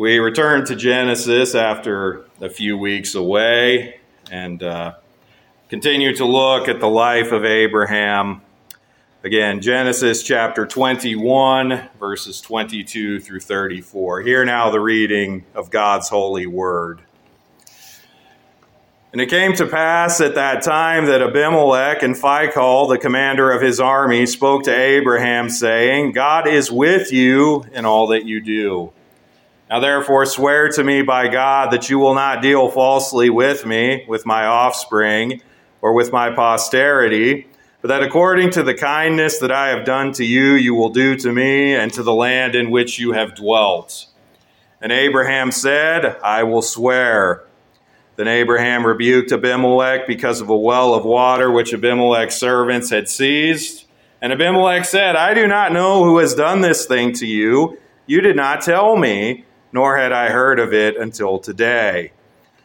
We return to Genesis after a few weeks away and uh, continue to look at the life of Abraham. Again, Genesis chapter 21, verses 22 through 34. Hear now the reading of God's holy word. And it came to pass at that time that Abimelech and Phicol, the commander of his army, spoke to Abraham, saying, God is with you in all that you do. Now therefore swear to me by God that you will not deal falsely with me, with my offspring, or with my posterity, but that according to the kindness that I have done to you, you will do to me and to the land in which you have dwelt. And Abraham said, I will swear. Then Abraham rebuked Abimelech because of a well of water which Abimelech's servants had seized. And Abimelech said, I do not know who has done this thing to you. You did not tell me nor had I heard of it until today.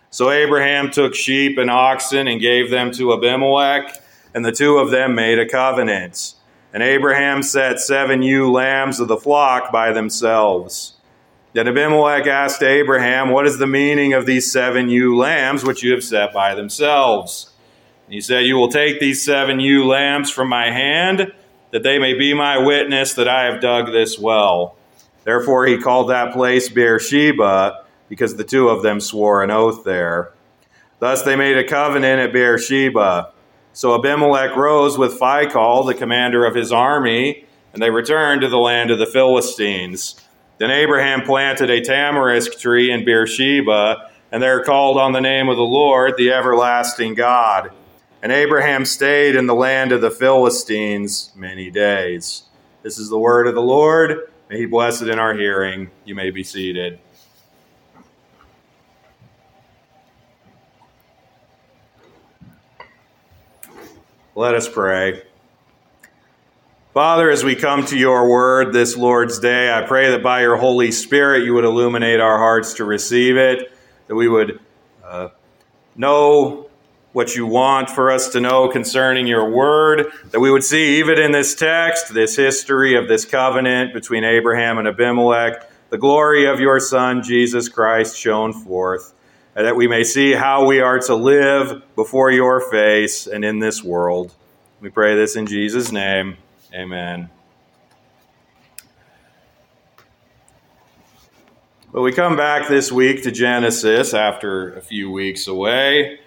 So Abraham took sheep and oxen and gave them to Abimelech, and the two of them made a covenant. And Abraham set seven ewe lambs of the flock by themselves. Then Abimelech asked Abraham, What is the meaning of these seven ewe lambs which you have set by themselves? And he said, You will take these seven ewe lambs from my hand, that they may be my witness that I have dug this well. Therefore, he called that place Beersheba, because the two of them swore an oath there. Thus they made a covenant at Beersheba. So Abimelech rose with Phicol, the commander of his army, and they returned to the land of the Philistines. Then Abraham planted a tamarisk tree in Beersheba, and there called on the name of the Lord, the everlasting God. And Abraham stayed in the land of the Philistines many days. This is the word of the Lord. May he bless it in our hearing. You may be seated. Let us pray. Father, as we come to your word this Lord's Day, I pray that by your Holy Spirit you would illuminate our hearts to receive it, that we would uh, know what you want for us to know concerning your word, that we would see even in this text, this history of this covenant between Abraham and Abimelech, the glory of your Son, Jesus Christ, shown forth, and that we may see how we are to live before your face and in this world. We pray this in Jesus' name. Amen. But we come back this week to Genesis after a few weeks away.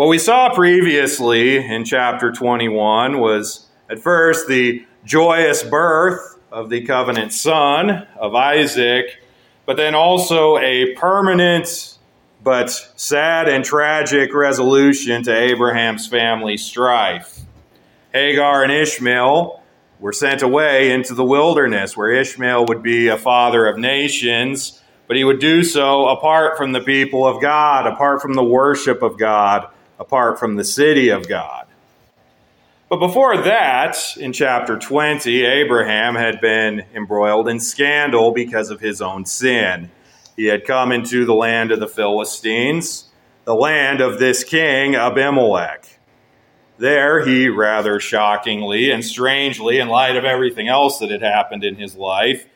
What we saw previously in chapter 21 was at first the joyous birth of the covenant son of Isaac, but then also a permanent but sad and tragic resolution to Abraham's family strife. Hagar and Ishmael were sent away into the wilderness, where Ishmael would be a father of nations, but he would do so apart from the people of God, apart from the worship of God apart from the city of God. But before that, in chapter 20, Abraham had been embroiled in scandal because of his own sin. He had come into the land of the Philistines, the land of this king Abimelech. There, he rather shockingly and strangely, in light of everything else that had happened in his life,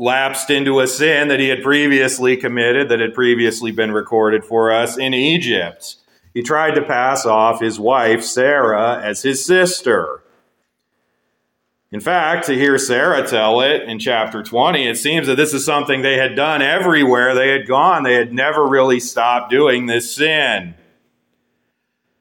lapsed into a sin that he had previously committed, that had previously been recorded for us in Egypt. He tried to pass off his wife, Sarah, as his sister. In fact, to hear Sarah tell it in chapter 20, it seems that this is something they had done everywhere they had gone. They had never really stopped doing this sin.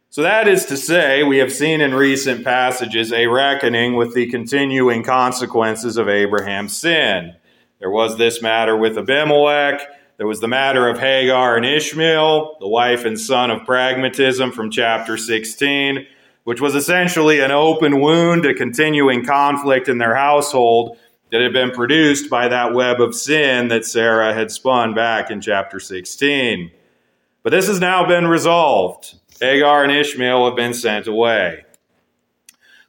So, that is to say, we have seen in recent passages a reckoning with the continuing consequences of Abraham's sin. There was this matter with Abimelech. There was the matter of Hagar and Ishmael, the wife and son of pragmatism from chapter 16, which was essentially an open wound, a continuing conflict in their household that had been produced by that web of sin that Sarah had spun back in chapter 16. But this has now been resolved. Hagar and Ishmael have been sent away.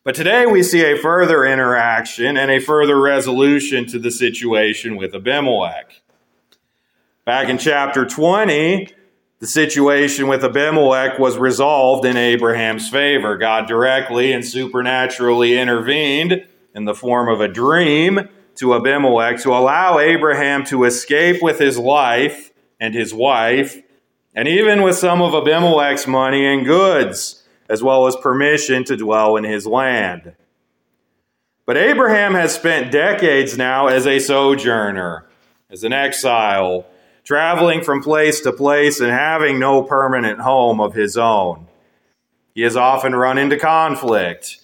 But today we see a further interaction and a further resolution to the situation with Abimelech. Back in chapter 20, the situation with Abimelech was resolved in Abraham's favor. God directly and supernaturally intervened in the form of a dream to Abimelech to allow Abraham to escape with his life and his wife, and even with some of Abimelech's money and goods, as well as permission to dwell in his land. But Abraham has spent decades now as a sojourner, as an exile, traveling from place to place and having no permanent home of his own. He has often run into conflict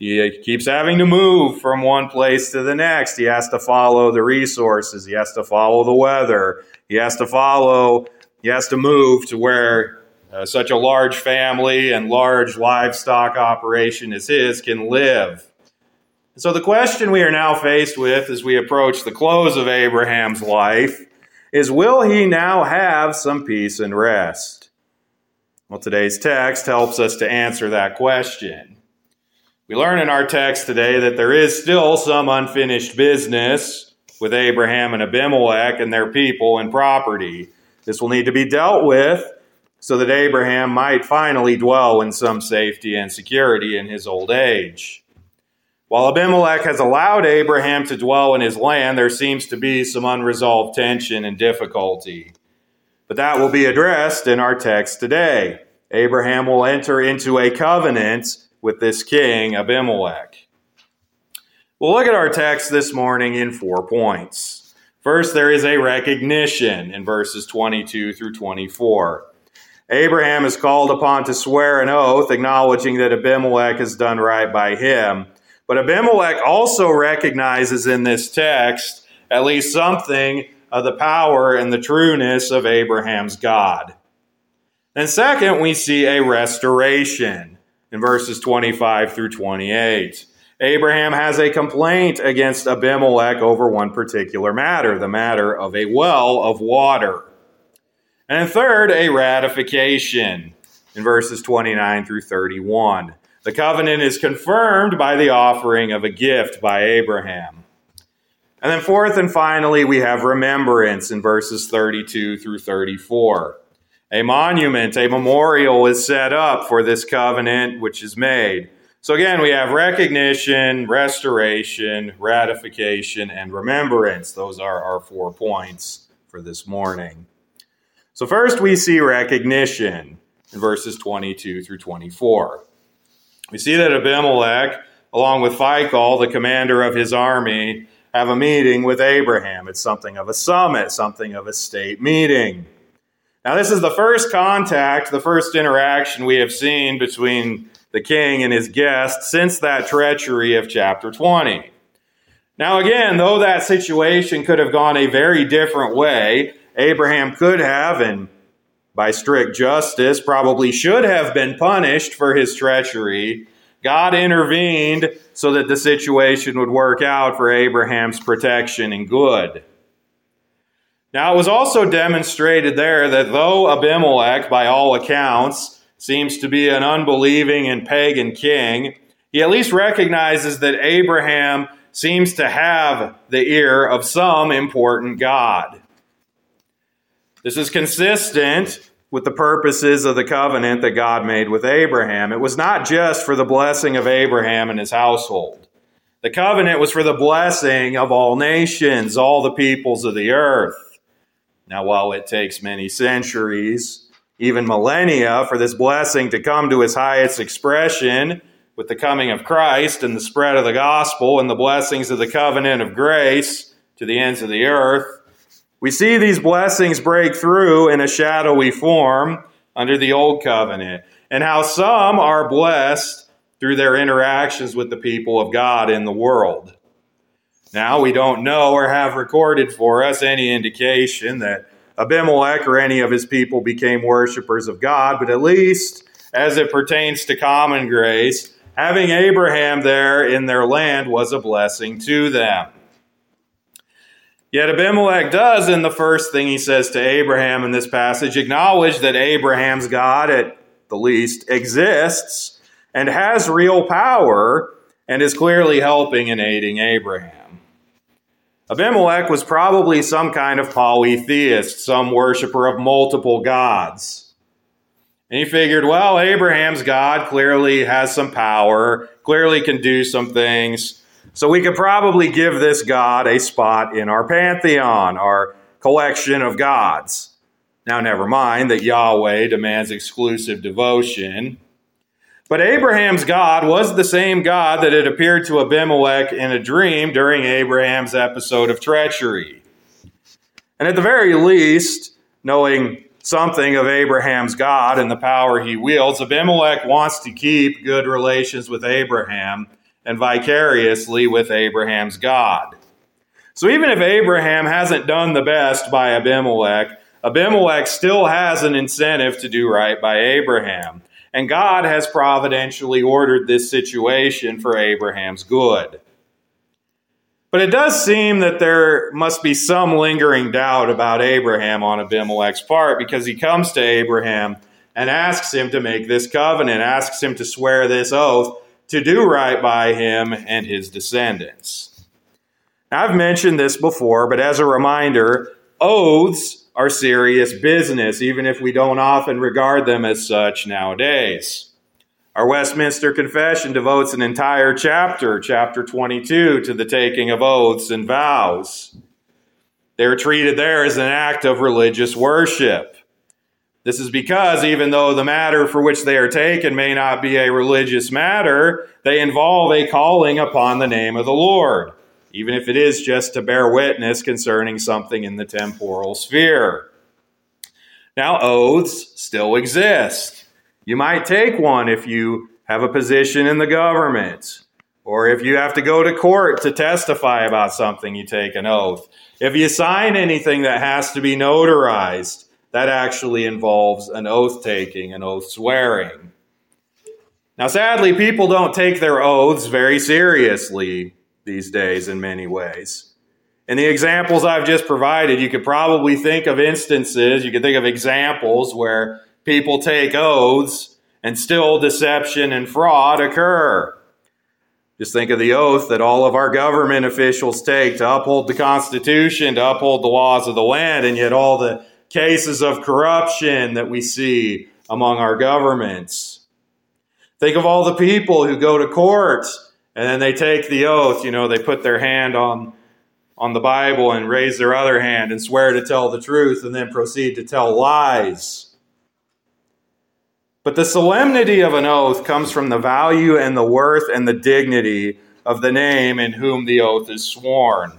he keeps having to move from one place to the next. He has to follow the resources. He has to follow the weather. He has to follow, he has to move to where uh, such a large family and large livestock operation as his can live. So, the question we are now faced with as we approach the close of Abraham's life is will he now have some peace and rest? Well, today's text helps us to answer that question. We learn in our text today that there is still some unfinished business with Abraham and Abimelech and their people and property. This will need to be dealt with so that Abraham might finally dwell in some safety and security in his old age. While Abimelech has allowed Abraham to dwell in his land, there seems to be some unresolved tension and difficulty. But that will be addressed in our text today. Abraham will enter into a covenant with this king Abimelech. We'll look at our text this morning in four points. First, there is a recognition in verses 22 through 24. Abraham is called upon to swear an oath, acknowledging that Abimelech has done right by him. But Abimelech also recognizes in this text at least something of the power and the trueness of Abraham's God. And second, we see a restoration in verses 25 through 28. Abraham has a complaint against Abimelech over one particular matter, the matter of a well of water. And third, a ratification in verses 29 through 31. The covenant is confirmed by the offering of a gift by Abraham. And then, fourth and finally, we have remembrance in verses 32 through 34. A monument, a memorial is set up for this covenant which is made. So again, we have recognition, restoration, ratification, and remembrance. Those are our four points for this morning. So first we see recognition in verses 22 through 24. We see that Abimelech, along with Phicol, the commander of his army, have a meeting with Abraham. It's something of a summit, something of a state meeting. Now, this is the first contact, the first interaction we have seen between the king and his guest since that treachery of chapter 20. Now, again, though that situation could have gone a very different way, Abraham could have, and by strict justice, probably should have been punished for his treachery. God intervened so that the situation would work out for Abraham's protection and good. Now, it was also demonstrated there that though Abimelech, by all accounts, seems to be an unbelieving and pagan king, he at least recognizes that Abraham seems to have the ear of some important God. This is consistent with the purposes of the covenant that God made with Abraham. It was not just for the blessing of Abraham and his household. The covenant was for the blessing of all nations, all the peoples of the earth. Now, while it takes many centuries, even millennia, for this blessing to come to its highest expression with the coming of Christ and the spread of the gospel and the blessings of the covenant of grace to the ends of the earth, we see these blessings break through in a shadowy form under the old covenant, and how some are blessed through their interactions with the people of God in the world. Now, we don't know or have recorded for us any indication that Abimelech or any of his people became worshippers of God, but at least as it pertains to common grace, having Abraham there in their land was a blessing to them. Yet Abimelech does, in the first thing he says to Abraham in this passage, acknowledge that Abraham's God, at the least, exists and has real power and is clearly helping and aiding Abraham. Abimelech was probably some kind of polytheist, some worshiper of multiple gods. And he figured, well, Abraham's God clearly has some power, clearly can do some things. So we could probably give this God a spot in our pantheon, our collection of gods. Now, never mind that Yahweh demands exclusive devotion. But Abraham's God was the same God that had appeared to Abimelech in a dream during Abraham's episode of treachery. And at the very least, knowing something of Abraham's God and the power he wields, Abimelech wants to keep good relations with Abraham and vicariously with Abraham's God. So even if Abraham hasn't done the best by Abimelech, Abimelech still has an incentive to do right by Abraham. And God has providentially ordered this situation for Abraham's good. But it does seem that there must be some lingering doubt about Abraham on Abimelech's part because he comes to Abraham and asks him to make this covenant, asks him to swear this oath to do right by him and his descendants. I've mentioned this before, but as a reminder, oaths are serious business, even if we don't often regard them as such nowadays. Our Westminster Confession devotes an entire chapter, chapter 22, to the taking of oaths and vows. They're treated there as an act of religious worship. This is because even though the matter for which they are taken may not be a religious matter, they involve a calling upon the name of the Lord, even if it is just to bear witness concerning something in the temporal sphere. Now, oaths still exist. You might take one if you have a position in the government, or if you have to go to court to testify about something, you take an oath. If you sign anything that has to be notarized, that actually involves an oath taking, an oath swearing. Now, sadly, people don't take their oaths very seriously these days in many ways. In the examples I've just provided, you could probably think of instances, you could think of examples where people take oaths and still deception and fraud occur. Just think of the oath that all of our government officials take to uphold the Constitution, to uphold the laws of the land, and yet all the cases of corruption that we see among our governments. Think of all the people who go to court and then they take the oath, you know, they put their hand on on the Bible and raise their other hand and swear to tell the truth and then proceed to tell lies. But the solemnity of an oath comes from the value and the worth and the dignity of the name in whom the oath is sworn.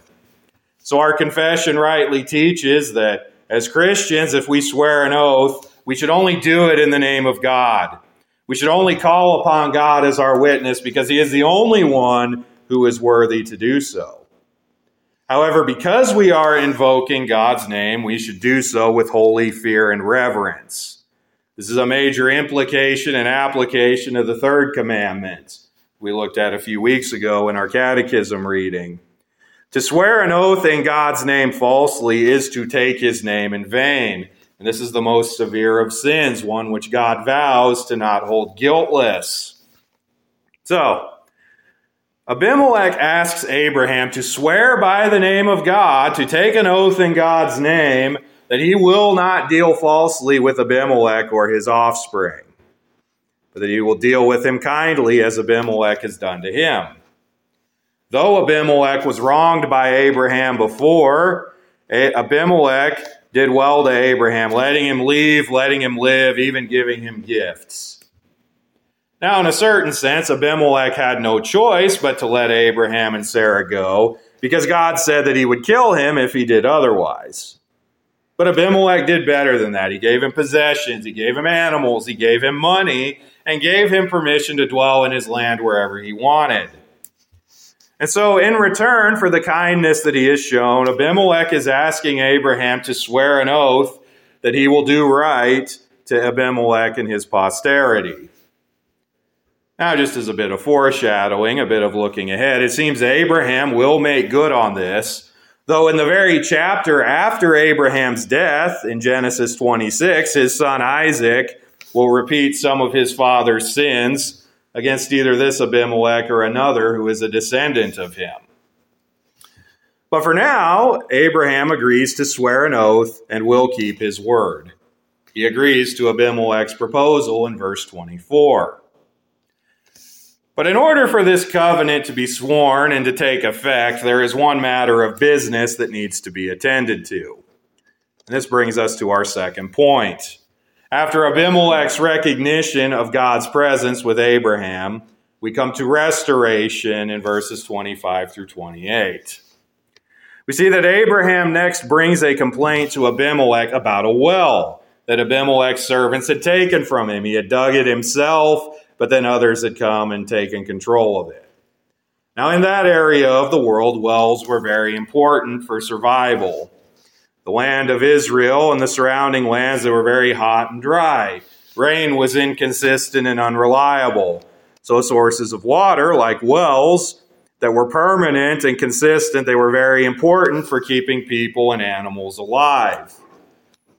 So our confession rightly teaches that as Christians, if we swear an oath, we should only do it in the name of God. We should only call upon God as our witness because he is the only one who is worthy to do so. However, because we are invoking God's name, we should do so with holy fear and reverence. This is a major implication and application of the third commandment we looked at a few weeks ago in our catechism reading. To swear an oath in God's name falsely is to take his name in vain. And this is the most severe of sins, one which God vows to not hold guiltless. So, Abimelech asks Abraham to swear by the name of God, to take an oath in God's name, that he will not deal falsely with Abimelech or his offspring, but that he will deal with him kindly as Abimelech has done to him. Though Abimelech was wronged by Abraham before, Abimelech did well to Abraham, letting him leave, letting him live, even giving him gifts. Now, in a certain sense, Abimelech had no choice but to let Abraham and Sarah go because God said that he would kill him if he did otherwise. But Abimelech did better than that. He gave him possessions, he gave him animals, he gave him money, and gave him permission to dwell in his land wherever he wanted. And so, in return for the kindness that he has shown, Abimelech is asking Abraham to swear an oath that he will do right to Abimelech and his posterity. Now, just as a bit of foreshadowing, a bit of looking ahead, it seems Abraham will make good on this, Though in the very chapter after Abraham's death, in Genesis 26, his son Isaac will repeat some of his father's sins against either this Abimelech or another who is a descendant of him. But for now, Abraham agrees to swear an oath and will keep his word. He agrees to Abimelech's proposal in verse 24. But in order for this covenant to be sworn and to take effect, there is one matter of business that needs to be attended to. And this brings us to our second point. After Abimelech's recognition of God's presence with Abraham, we come to restoration in verses 25 through 28. We see that Abraham next brings a complaint to Abimelech about a well that Abimelech's servants had taken from him. He had dug it himself, but then others had come and taken control of it. Now, in that area of the world, wells were very important for survival. The land of Israel and the surrounding lands that were very hot and dry. Rain was inconsistent and unreliable. So, sources of water, like wells, that were permanent and consistent, they were very important for keeping people and animals alive.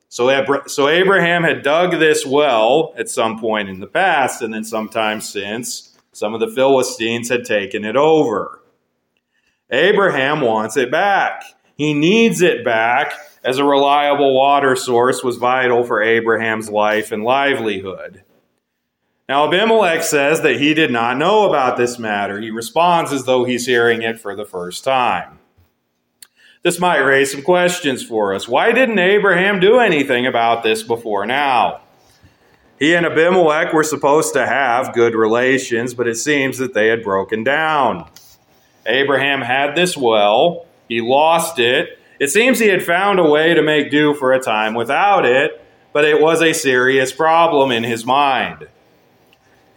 So, so Abraham had dug this well at some point in the past, and then sometime since, some of the Philistines had taken it over. Abraham wants it back. He needs it back as a reliable water source was vital for Abraham's life and livelihood. Now, Abimelech says that he did not know about this matter. He responds as though he's hearing it for the first time. This might raise some questions for us. Why didn't Abraham do anything about this before now? He and Abimelech were supposed to have good relations, but it seems that they had broken down. Abraham had this well, he lost it. It seems he had found a way to make do for a time without it, but it was a serious problem in his mind.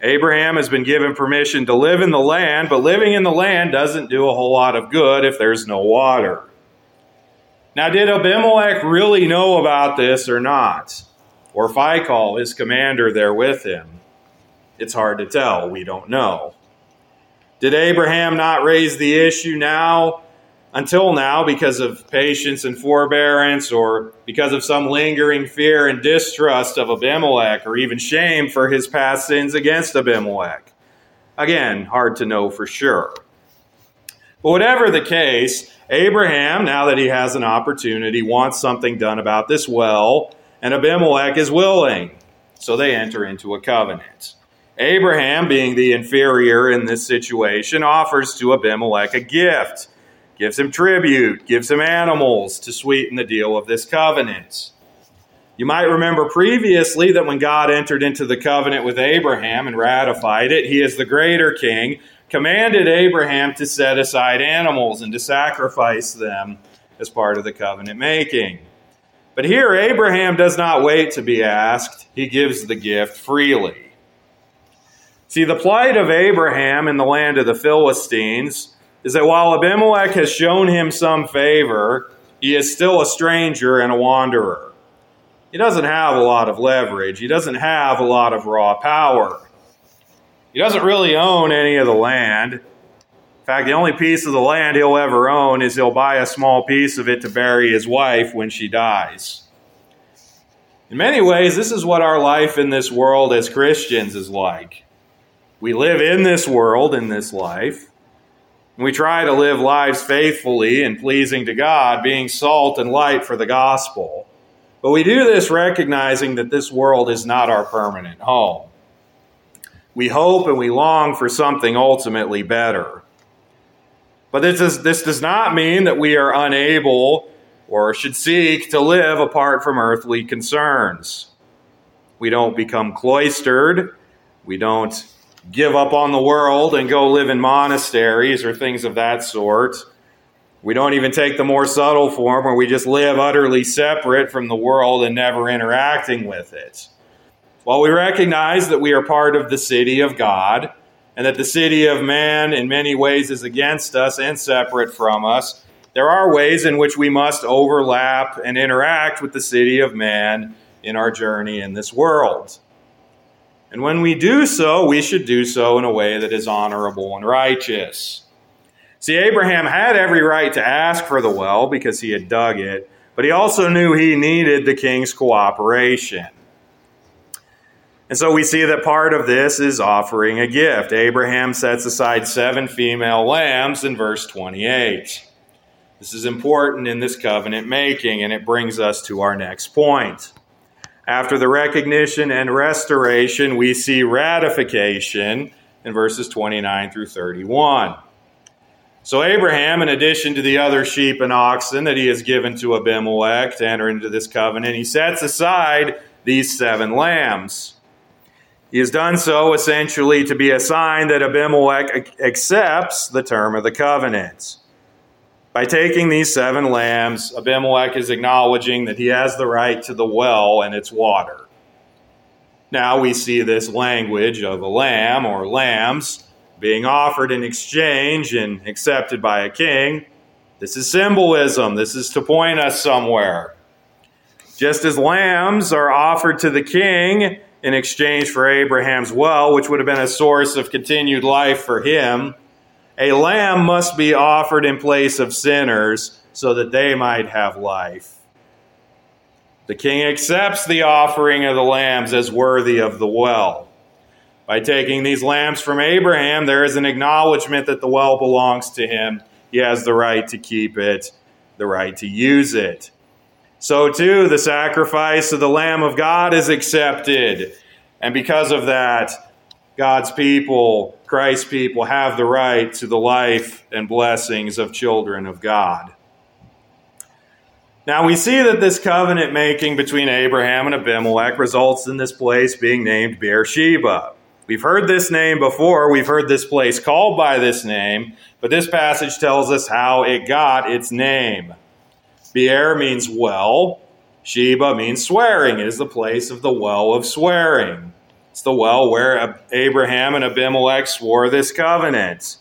Abraham has been given permission to live in the land, but living in the land doesn't do a whole lot of good if there's no water. Now, did Abimelech really know about this or not? Or Phicol, his commander, there with him? It's hard to tell. We don't know. Did Abraham not raise the issue now, until now, because of patience and forbearance, or because of some lingering fear and distrust of Abimelech, or even shame for his past sins against Abimelech? Again, hard to know for sure. But whatever the case, Abraham, now that he has an opportunity, wants something done about this well, and Abimelech is willing. So they enter into a covenant. Abraham, being the inferior in this situation, offers to Abimelech a gift, gives him tribute, gives him animals to sweeten the deal of this covenant. You might remember previously that when God entered into the covenant with Abraham and ratified it, he is the greater king commanded Abraham to set aside animals and to sacrifice them as part of the covenant making. But here, Abraham does not wait to be asked, he gives the gift freely. See, the plight of Abraham in the land of the Philistines is that while Abimelech has shown him some favor, he is still a stranger and a wanderer. He doesn't have a lot of leverage, he doesn't have a lot of raw power. He doesn't really own any of the land. In fact, the only piece of the land he'll ever own is he'll buy a small piece of it to bury his wife when she dies. In many ways, this is what our life in this world as Christians is like. We live in this world, in this life, we try to live lives faithfully and pleasing to God, being salt and light for the gospel. But we do this recognizing that this world is not our permanent home. We hope and we long for something ultimately better. But this, is, this does not mean that we are unable or should seek to live apart from earthly concerns. We don't become cloistered. We don't give up on the world and go live in monasteries or things of that sort. We don't even take the more subtle form where we just live utterly separate from the world and never interacting with it. While we recognize that we are part of the city of God, and that the city of man in many ways is against us and separate from us, there are ways in which we must overlap and interact with the city of man in our journey in this world. And when we do so, we should do so in a way that is honorable and righteous. See, Abraham had every right to ask for the well because he had dug it, but he also knew he needed the king's cooperation. And so we see that part of this is offering a gift. Abraham sets aside seven female lambs in verse 28. This is important in this covenant making, and it brings us to our next point. After the recognition and restoration, we see ratification in verses 29 through 31. So, Abraham, in addition to the other sheep and oxen that he has given to Abimelech to enter into this covenant, he sets aside these seven lambs. He has done so essentially to be a sign that Abimelech accepts the term of the covenant. By taking these seven lambs, Abimelech is acknowledging that he has the right to the well and its water. Now we see this language of a lamb or lambs being offered in exchange and accepted by a king. This is symbolism. This is to point us somewhere. Just as lambs are offered to the king in exchange for Abraham's well, which would have been a source of continued life for him, a lamb must be offered in place of sinners so that they might have life. The king accepts the offering of the lambs as worthy of the well. By taking these lambs from Abraham, there is an acknowledgement that the well belongs to him. He has the right to keep it, the right to use it. So, too, the sacrifice of the Lamb of God is accepted. And because of that, God's people, Christ's people, have the right to the life and blessings of children of God. Now we see that this covenant making between Abraham and Abimelech results in this place being named Beersheba. We've heard this name before, we've heard this place called by this name, but this passage tells us how it got its name. Beer means well, Sheba means swearing. It is the place of the well of swearing. It's the well where Abraham and Abimelech swore this covenant.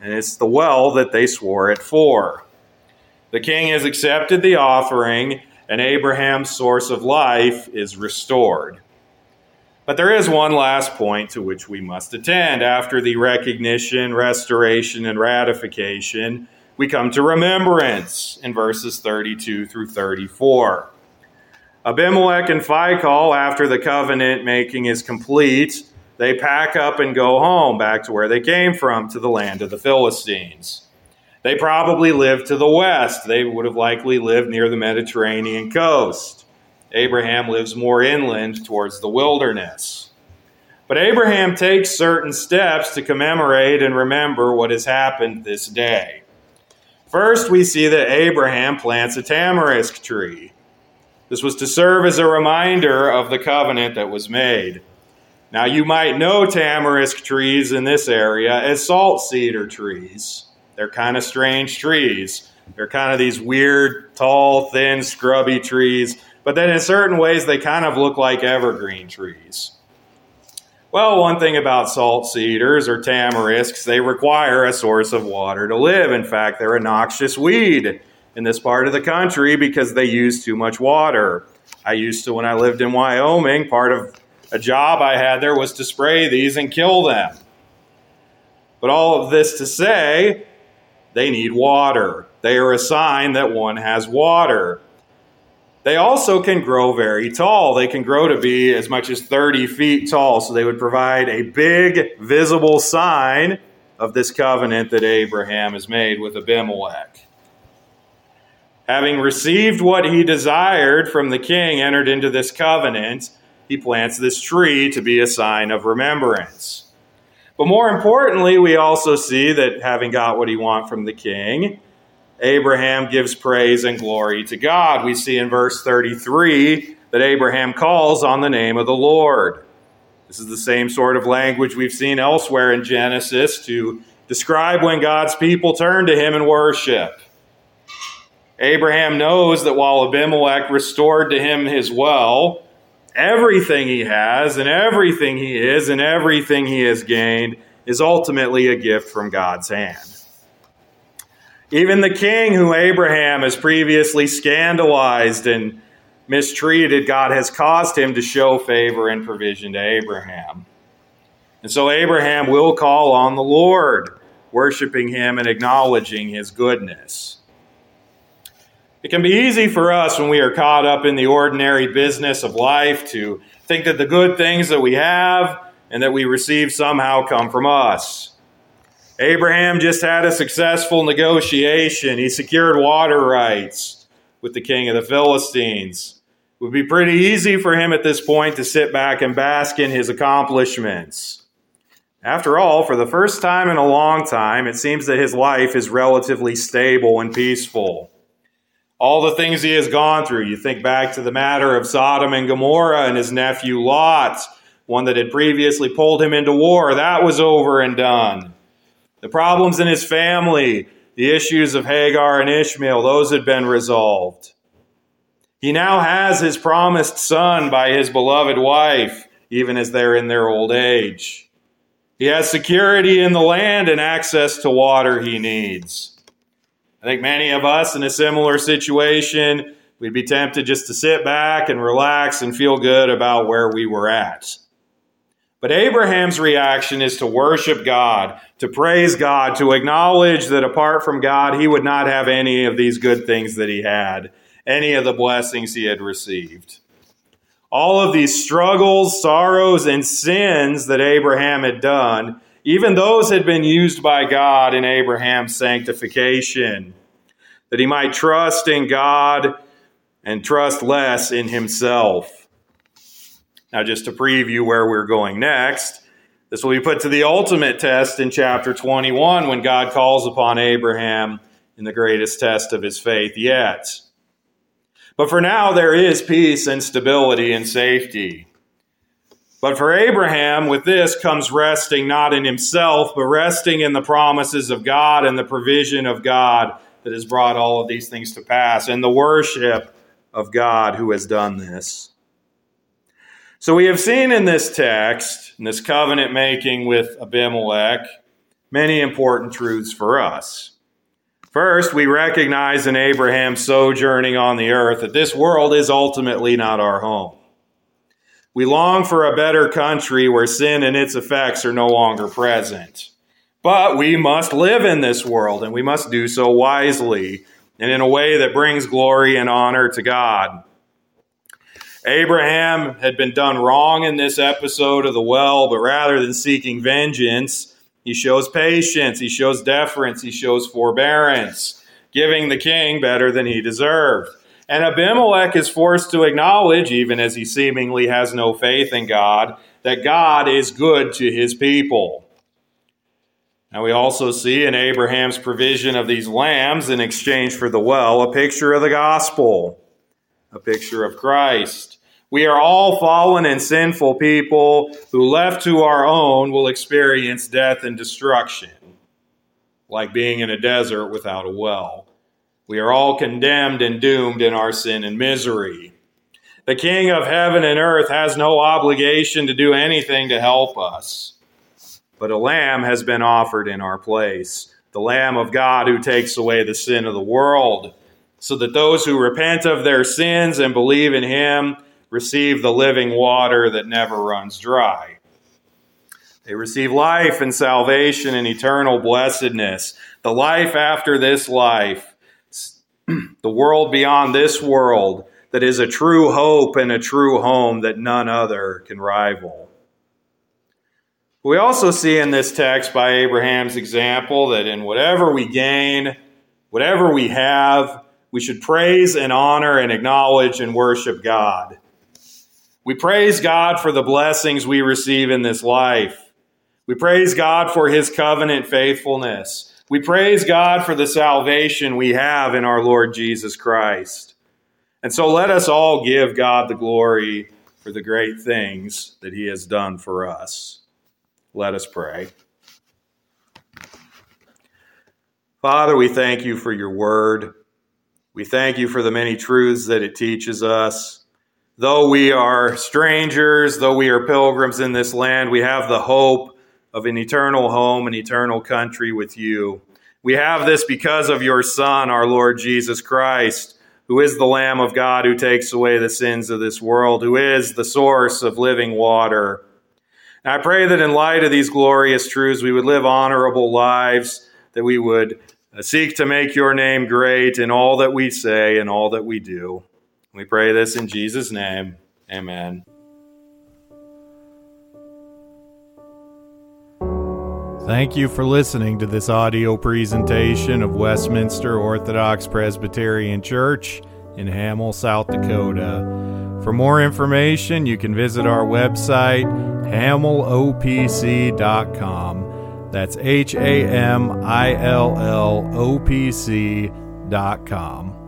And it's the well that they swore it for. The king has accepted the offering, and Abraham's source of life is restored. But there is one last point to which we must attend. After the recognition, restoration, and ratification, we come to remembrance in verses 32 through 34. Abimelech and Phicol, after the covenant making is complete, they pack up and go home back to where they came from, to the land of the Philistines. They probably lived to the west. They would have likely lived near the Mediterranean coast. Abraham lives more inland towards the wilderness. But Abraham takes certain steps to commemorate and remember what has happened this day. First, we see that Abraham plants a tamarisk tree. This was to serve as a reminder of the covenant that was made. Now, you might know tamarisk trees in this area as salt cedar trees. They're kind of strange trees. They're kind of these weird, tall, thin, scrubby trees, but then in certain ways they kind of look like evergreen trees. Well, one thing about salt cedars or tamarisks, they require a source of water to live. In fact, they're a noxious weed in this part of the country because they use too much water. I used to, when I lived in Wyoming, part of a job I had there was to spray these and kill them. But all of this to say, they need water. They are a sign that one has water. They also can grow very tall. They can grow to be as much as 30 feet tall. So they would provide a big, visible sign of this covenant that Abraham has made with Abimelech having received what he desired from the king, entered into this covenant, he plants this tree to be a sign of remembrance. But more importantly, we also see that having got what he want from the king, Abraham gives praise and glory to God. We see in verse 33 that Abraham calls on the name of the Lord. This is the same sort of language we've seen elsewhere in Genesis to describe when God's people turn to him in worship. Abraham knows that while Abimelech restored to him his well, everything he has and everything he is and everything he has gained is ultimately a gift from God's hand. Even the king who Abraham has previously scandalized and mistreated, God has caused him to show favor and provision to Abraham. And so Abraham will call on the Lord. worshiping Him and acknowledging His goodness. It can be easy for us when we are caught up in the ordinary business of life to think that the good things that we have and that we receive somehow come from us. Abraham just had a successful negotiation. He secured water rights with the king of the Philistines. It would be pretty easy for him at this point to sit back and bask in his accomplishments. After all, for the first time in a long time, it seems that his life is relatively stable and peaceful all the things he has gone through. You think back to the matter of Sodom and Gomorrah and his nephew Lot, one that had previously pulled him into war. That was over and done. The problems in his family, the issues of Hagar and Ishmael, those had been resolved. He now has his promised son by his beloved wife, even as they're in their old age. He has security in the land and access to water he needs. I think many of us in a similar situation, we'd be tempted just to sit back and relax and feel good about where we were at. But Abraham's reaction is to worship God, to praise God, to acknowledge that apart from God, he would not have any of these good things that he had, any of the blessings he had received. All of these struggles, sorrows, and sins that Abraham had done even those had been used by God in Abraham's sanctification, that he might trust in God and trust less in himself. Now, just to preview where we're going next, this will be put to the ultimate test in chapter 21 when God calls upon Abraham in the greatest test of his faith yet. But for now, there is peace and stability and safety. But for Abraham, with this comes resting not in himself, but resting in the promises of God and the provision of God that has brought all of these things to pass, and the worship of God who has done this. So we have seen in this text, in this covenant making with Abimelech, many important truths for us. First, we recognize in Abraham's sojourning on the earth that this world is ultimately not our home. We long for a better country where sin and its effects are no longer present. But we must live in this world, and we must do so wisely and in a way that brings glory and honor to God. Abraham had been done wrong in this episode of the well, but rather than seeking vengeance, he shows patience, he shows deference, he shows forbearance, giving the king better than he deserved. And Abimelech is forced to acknowledge, even as he seemingly has no faith in God, that God is good to his people. Now, we also see in Abraham's provision of these lambs in exchange for the well a picture of the gospel, a picture of Christ. We are all fallen and sinful people who, left to our own, will experience death and destruction, like being in a desert without a well. We are all condemned and doomed in our sin and misery. The King of heaven and earth has no obligation to do anything to help us. But a lamb has been offered in our place, the Lamb of God who takes away the sin of the world, so that those who repent of their sins and believe in him receive the living water that never runs dry. They receive life and salvation and eternal blessedness, the life after this life the world beyond this world that is a true hope and a true home that none other can rival. We also see in this text by Abraham's example that in whatever we gain, whatever we have, we should praise and honor and acknowledge and worship God. We praise God for the blessings we receive in this life. We praise God for his covenant faithfulness. We praise God for the salvation we have in our Lord Jesus Christ. And so let us all give God the glory for the great things that he has done for us. Let us pray. Father, we thank you for your word. We thank you for the many truths that it teaches us. Though we are strangers, though we are pilgrims in this land, we have the hope of an eternal home, an eternal country with you. We have this because of your Son, our Lord Jesus Christ, who is the Lamb of God who takes away the sins of this world, who is the source of living water. And I pray that in light of these glorious truths, we would live honorable lives, that we would uh, seek to make your name great in all that we say and all that we do. We pray this in Jesus' name. Amen. Thank you for listening to this audio presentation of Westminster Orthodox Presbyterian Church in Hamill, South Dakota. For more information, you can visit our website, hamillopc.com. That's H A M I L L O P C.com.